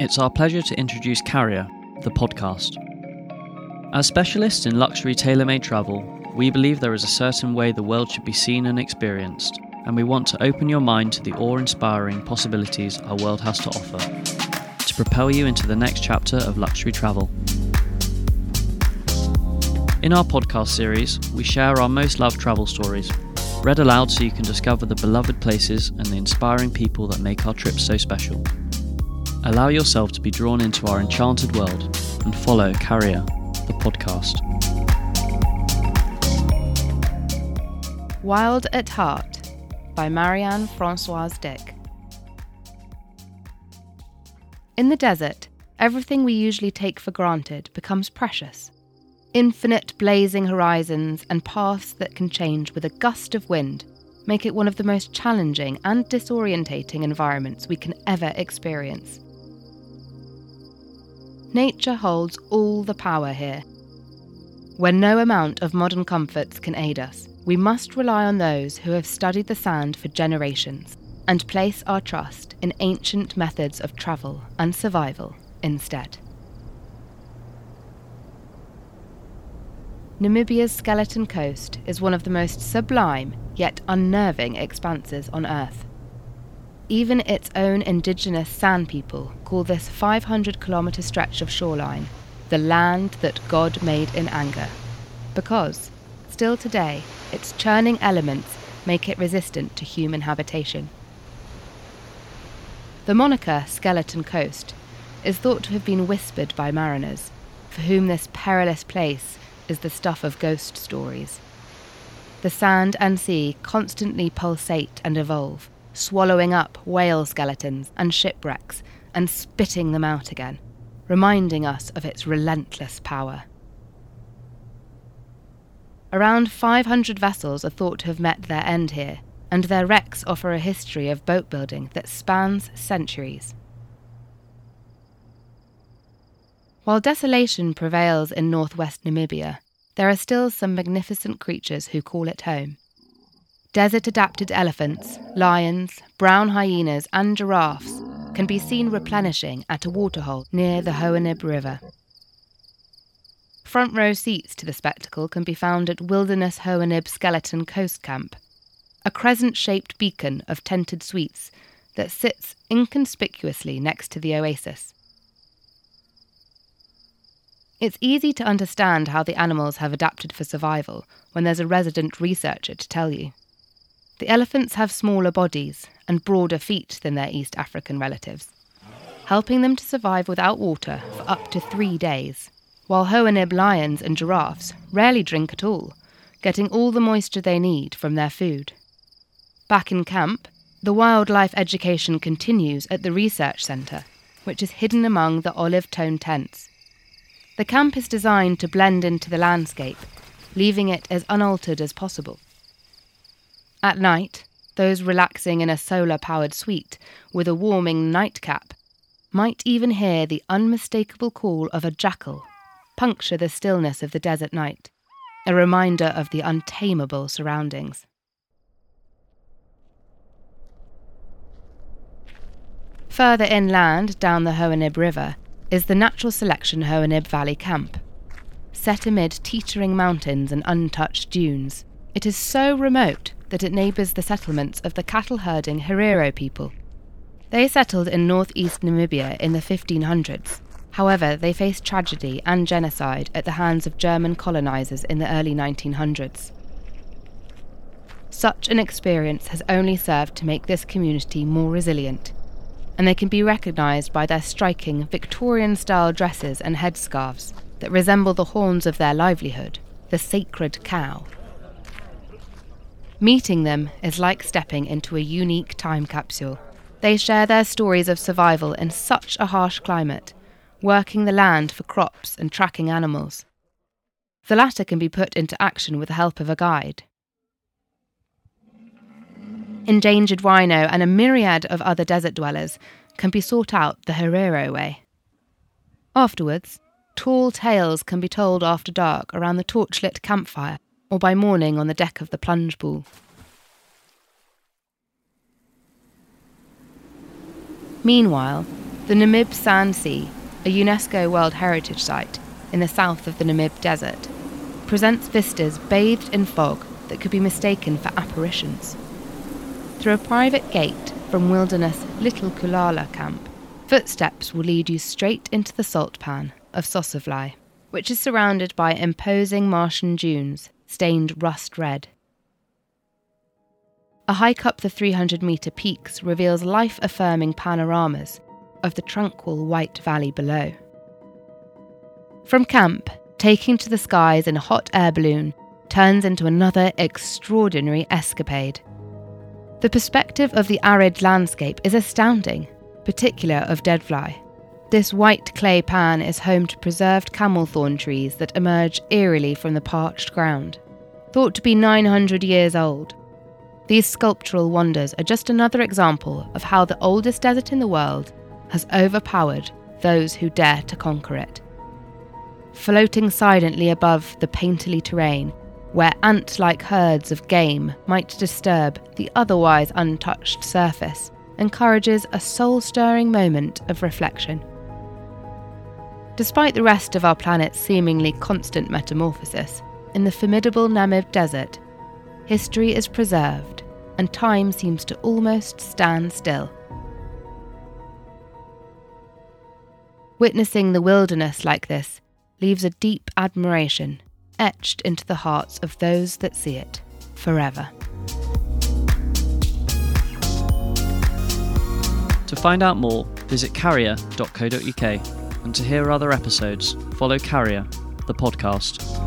It's our pleasure to introduce Carrier, the podcast. As specialists in luxury tailor made travel, we believe there is a certain way the world should be seen and experienced, and we want to open your mind to the awe inspiring possibilities our world has to offer to propel you into the next chapter of luxury travel. In our podcast series, we share our most loved travel stories, read aloud so you can discover the beloved places and the inspiring people that make our trips so special. Allow yourself to be drawn into our enchanted world and follow Carrier, the podcast. Wild at Heart by Marianne Francoise Dick. In the desert, everything we usually take for granted becomes precious. Infinite blazing horizons and paths that can change with a gust of wind make it one of the most challenging and disorientating environments we can ever experience. Nature holds all the power here. When no amount of modern comforts can aid us, we must rely on those who have studied the sand for generations and place our trust in ancient methods of travel and survival instead. Namibia's skeleton coast is one of the most sublime yet unnerving expanses on Earth. Even its own indigenous San people call this 500 kilometre stretch of shoreline the land that God made in anger. Because, still today, its churning elements make it resistant to human habitation. The moniker Skeleton Coast is thought to have been whispered by mariners, for whom this perilous place is the stuff of ghost stories. The sand and sea constantly pulsate and evolve, swallowing up whale skeletons and shipwrecks and spitting them out again, reminding us of its relentless power. Around 500 vessels are thought to have met their end here, and their wrecks offer a history of boat building that spans centuries. While desolation prevails in northwest Namibia, there are still some magnificent creatures who call it home desert adapted elephants, lions, brown hyenas, and giraffes can be seen replenishing at a waterhole near the Hoanib River. Front row seats to the spectacle can be found at Wilderness Hoanib Skeleton Coast Camp, a crescent shaped beacon of tented suites that sits inconspicuously next to the oasis. It's easy to understand how the animals have adapted for survival when there's a resident researcher to tell you. The elephants have smaller bodies and broader feet than their East African relatives, helping them to survive without water for up to three days, while Hoanib lions and giraffes rarely drink at all, getting all the moisture they need from their food. Back in camp, the wildlife education continues at the research centre, which is hidden among the olive tone tents. The camp is designed to blend into the landscape, leaving it as unaltered as possible. At night, those relaxing in a solar powered suite with a warming nightcap might even hear the unmistakable call of a jackal puncture the stillness of the desert night, a reminder of the untamable surroundings. Further inland down the Hoanib River is the natural selection Hoanib Valley Camp. Set amid teetering mountains and untouched dunes, it is so remote that it neighbours the settlements of the cattle herding Herero people. They settled in northeast Namibia in the 1500s. However, they faced tragedy and genocide at the hands of German colonisers in the early 1900s. Such an experience has only served to make this community more resilient, and they can be recognised by their striking Victorian style dresses and headscarves that resemble the horns of their livelihood, the sacred cow. Meeting them is like stepping into a unique time capsule. They share their stories of survival in such a harsh climate, working the land for crops and tracking animals. The latter can be put into action with the help of a guide. Endangered rhino and a myriad of other desert dwellers can be sought out the Herero way. Afterwards, tall tales can be told after dark around the torchlit campfire or by morning on the deck of the plunge pool. Meanwhile, The Namib Sand Sea, a UNESCO World Heritage Site in the south of the Namib Desert, presents vistas bathed in fog that could be mistaken for apparitions. Through a private gate from wilderness Little Kulala camp, footsteps will lead you straight into the salt pan of Sossusvlei, which is surrounded by imposing Martian dunes stained rust red. A hike up the 300 metre peaks reveals life affirming panoramas of the tranquil white valley below. From camp, taking to the skies in a hot air balloon turns into another extraordinary escapade. The perspective of the arid landscape is astounding, particular of Deadvlei. This white clay pan is home to preserved camel thorn trees that emerge eerily from the parched ground. Thought to be 900 years old, these sculptural wonders are just another example of how the oldest desert in the world has overpowered those who dare to conquer it. Floating silently above the painterly terrain, where ant like herds of game might disturb the otherwise untouched surface, encourages a soul stirring moment of reflection. Despite the rest of our planet's seemingly constant metamorphosis, in the formidable Namib Desert, history is preserved and time seems to almost stand still. Witnessing the wilderness like this leaves a deep admiration etched into the hearts of those that see it forever. To find out more, visit carrier.co.uk and to hear other episodes, follow Carrier, the podcast.